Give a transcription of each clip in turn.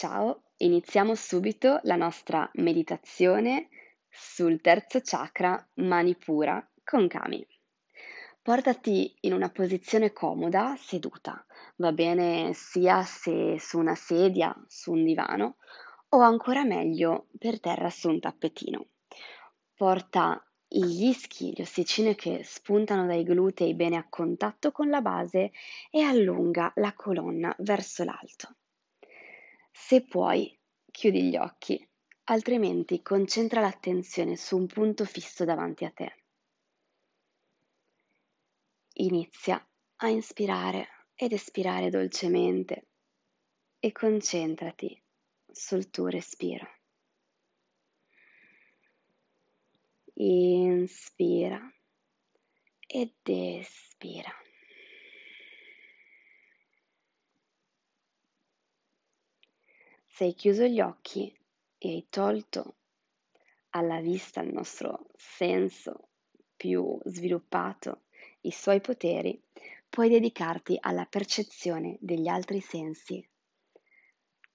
Ciao, iniziamo subito la nostra meditazione sul terzo chakra Manipura con Kami. Portati in una posizione comoda, seduta, va bene sia se su una sedia, su un divano o ancora meglio per terra su un tappetino. Porta gli ischi, le ossicine che spuntano dai glutei bene a contatto con la base e allunga la colonna verso l'alto. Se puoi, chiudi gli occhi, altrimenti concentra l'attenzione su un punto fisso davanti a te. Inizia a inspirare ed espirare dolcemente e concentrati sul tuo respiro. Inspira ed espira. Se hai chiuso gli occhi e hai tolto alla vista il nostro senso più sviluppato, i suoi poteri, puoi dedicarti alla percezione degli altri sensi.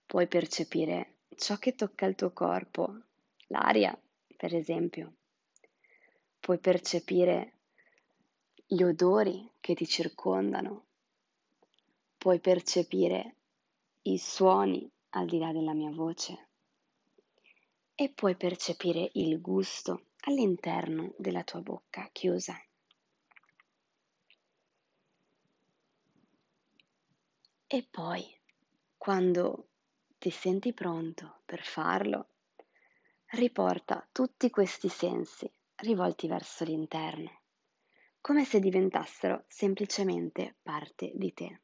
Puoi percepire ciò che tocca il tuo corpo, l'aria, per esempio. Puoi percepire gli odori che ti circondano. Puoi percepire i suoni al di là della mia voce e puoi percepire il gusto all'interno della tua bocca chiusa. E poi, quando ti senti pronto per farlo, riporta tutti questi sensi rivolti verso l'interno, come se diventassero semplicemente parte di te.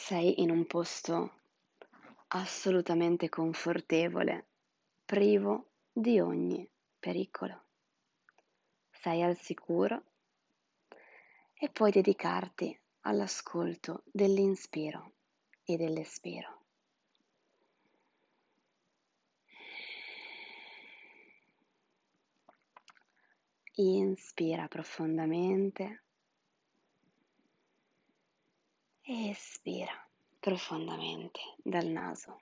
Sei in un posto assolutamente confortevole, privo di ogni pericolo. Sei al sicuro e puoi dedicarti all'ascolto dell'inspiro e dell'espiro. Inspira profondamente espira profondamente dal naso.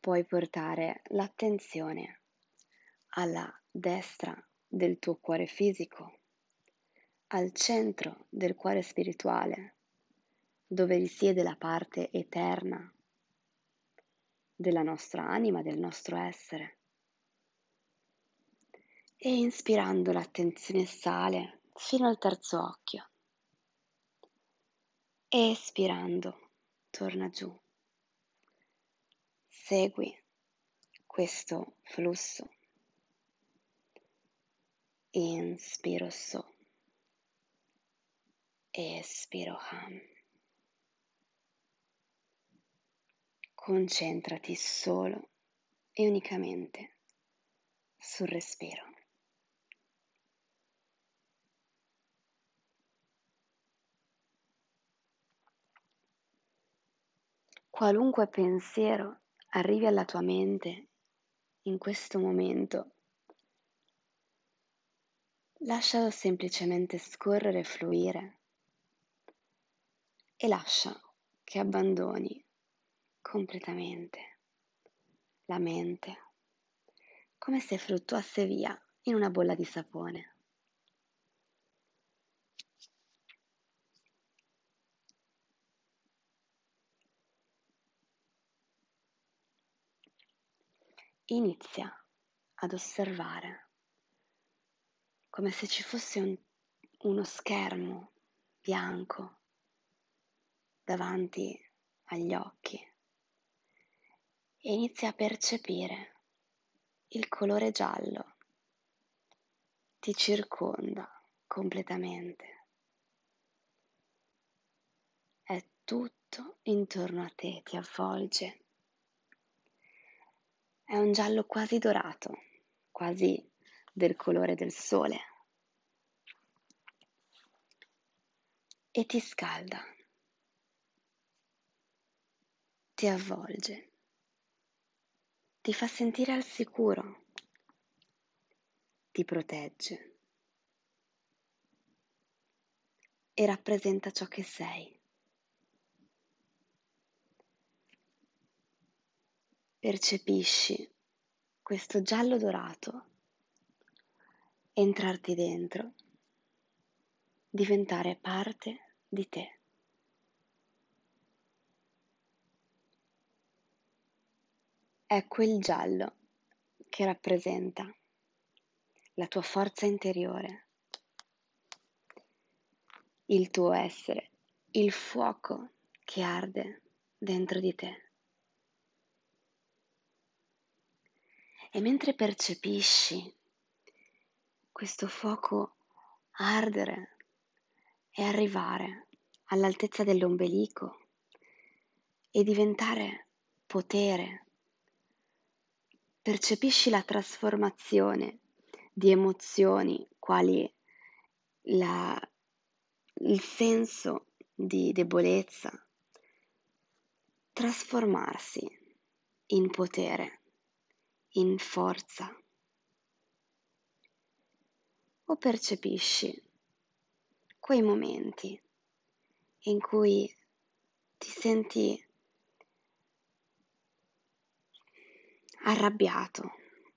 Puoi portare l'attenzione alla destra del tuo cuore fisico, al centro del cuore spirituale, dove risiede la parte eterna della nostra anima, del nostro essere e inspirando l'attenzione sale fino al terzo occhio. Espirando torna giù. Segui questo flusso. Inspiro so. Espiro ham. Concentrati solo e unicamente sul respiro. Qualunque pensiero arrivi alla tua mente in questo momento, lascialo semplicemente scorrere e fluire e lascia che abbandoni completamente la mente, come se fluttuasse via in una bolla di sapone. Inizia ad osservare come se ci fosse un, uno schermo bianco davanti agli occhi e inizia a percepire il colore giallo ti circonda completamente. È tutto intorno a te, ti avvolge è un giallo quasi dorato, quasi del colore del sole. E ti scalda, ti avvolge, ti fa sentire al sicuro, ti protegge e rappresenta ciò che sei. Percepisci questo giallo dorato entrarti dentro, diventare parte di te. È quel giallo che rappresenta la tua forza interiore, il tuo essere, il fuoco che arde dentro di te. E mentre percepisci questo fuoco ardere e arrivare all'altezza dell'ombelico e diventare potere, percepisci la trasformazione di emozioni quali la, il senso di debolezza, trasformarsi in potere, in forza. O percepisci quei momenti in cui ti senti arrabbiato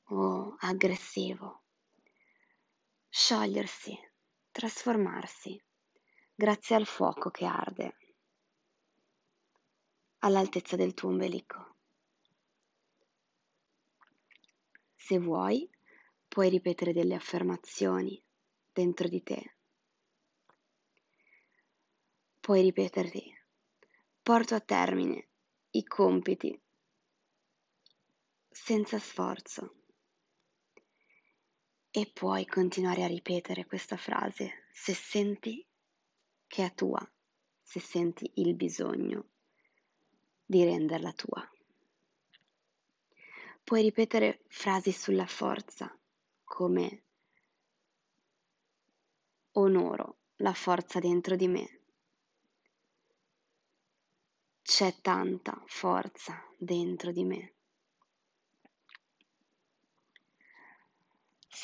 o aggressivo sciogliersi, trasformarsi, grazie al fuoco che arde all'altezza del tuo ombelico. Se vuoi, puoi ripetere delle affermazioni dentro di te. Puoi ripeterti, porto a termine i compiti senza sforzo e puoi continuare a ripetere questa frase se senti che è tua, se senti il bisogno di renderla tua. Puoi ripetere frasi sulla forza come onoro la forza dentro di me. C'è tanta forza dentro di me.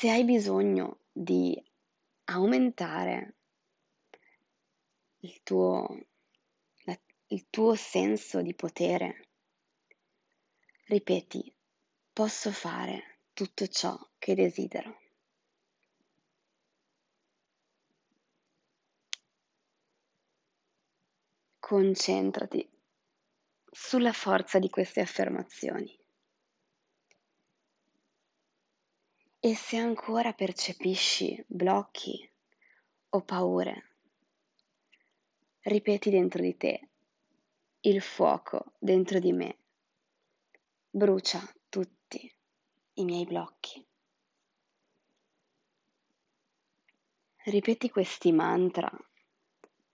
se hai bisogno di aumentare il tuo, il tuo senso di potere, ripeti, posso fare tutto ciò che desidero. Concentrati sulla forza di queste affermazioni. E se ancora percepisci blocchi o paure, ripeti dentro di te, il fuoco dentro di me brucia i miei blocchi. Ripeti questi mantra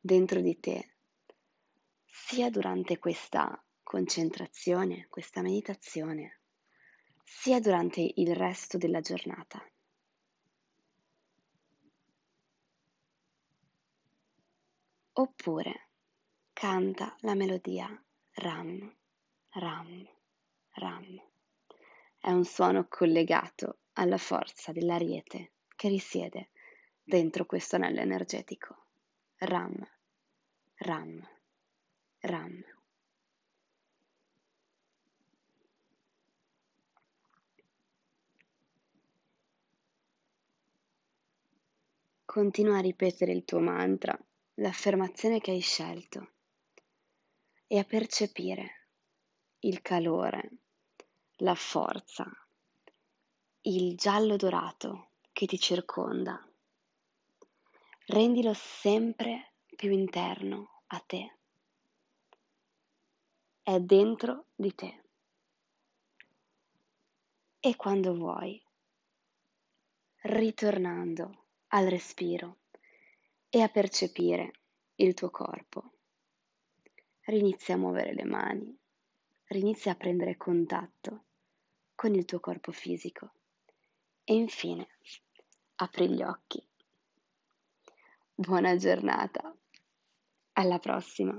dentro di te, sia durante questa concentrazione, questa meditazione, sia durante il resto della giornata. Oppure canta la melodia Ram, Ram, Ram. È un suono collegato alla forza dell'ariete che risiede dentro questo anello energetico. Ram, Ram, Ram. Continua a ripetere il tuo mantra, l'affermazione che hai scelto e a percepire il calore, la forza, il giallo dorato che ti circonda. Rendilo sempre più interno a te. È dentro di te. E quando vuoi, ritornando al respiro e a percepire il tuo corpo. Rinizia a muovere le mani, rinizia a prendere contatto con il tuo corpo fisico e infine apri gli occhi. Buona giornata, alla prossima.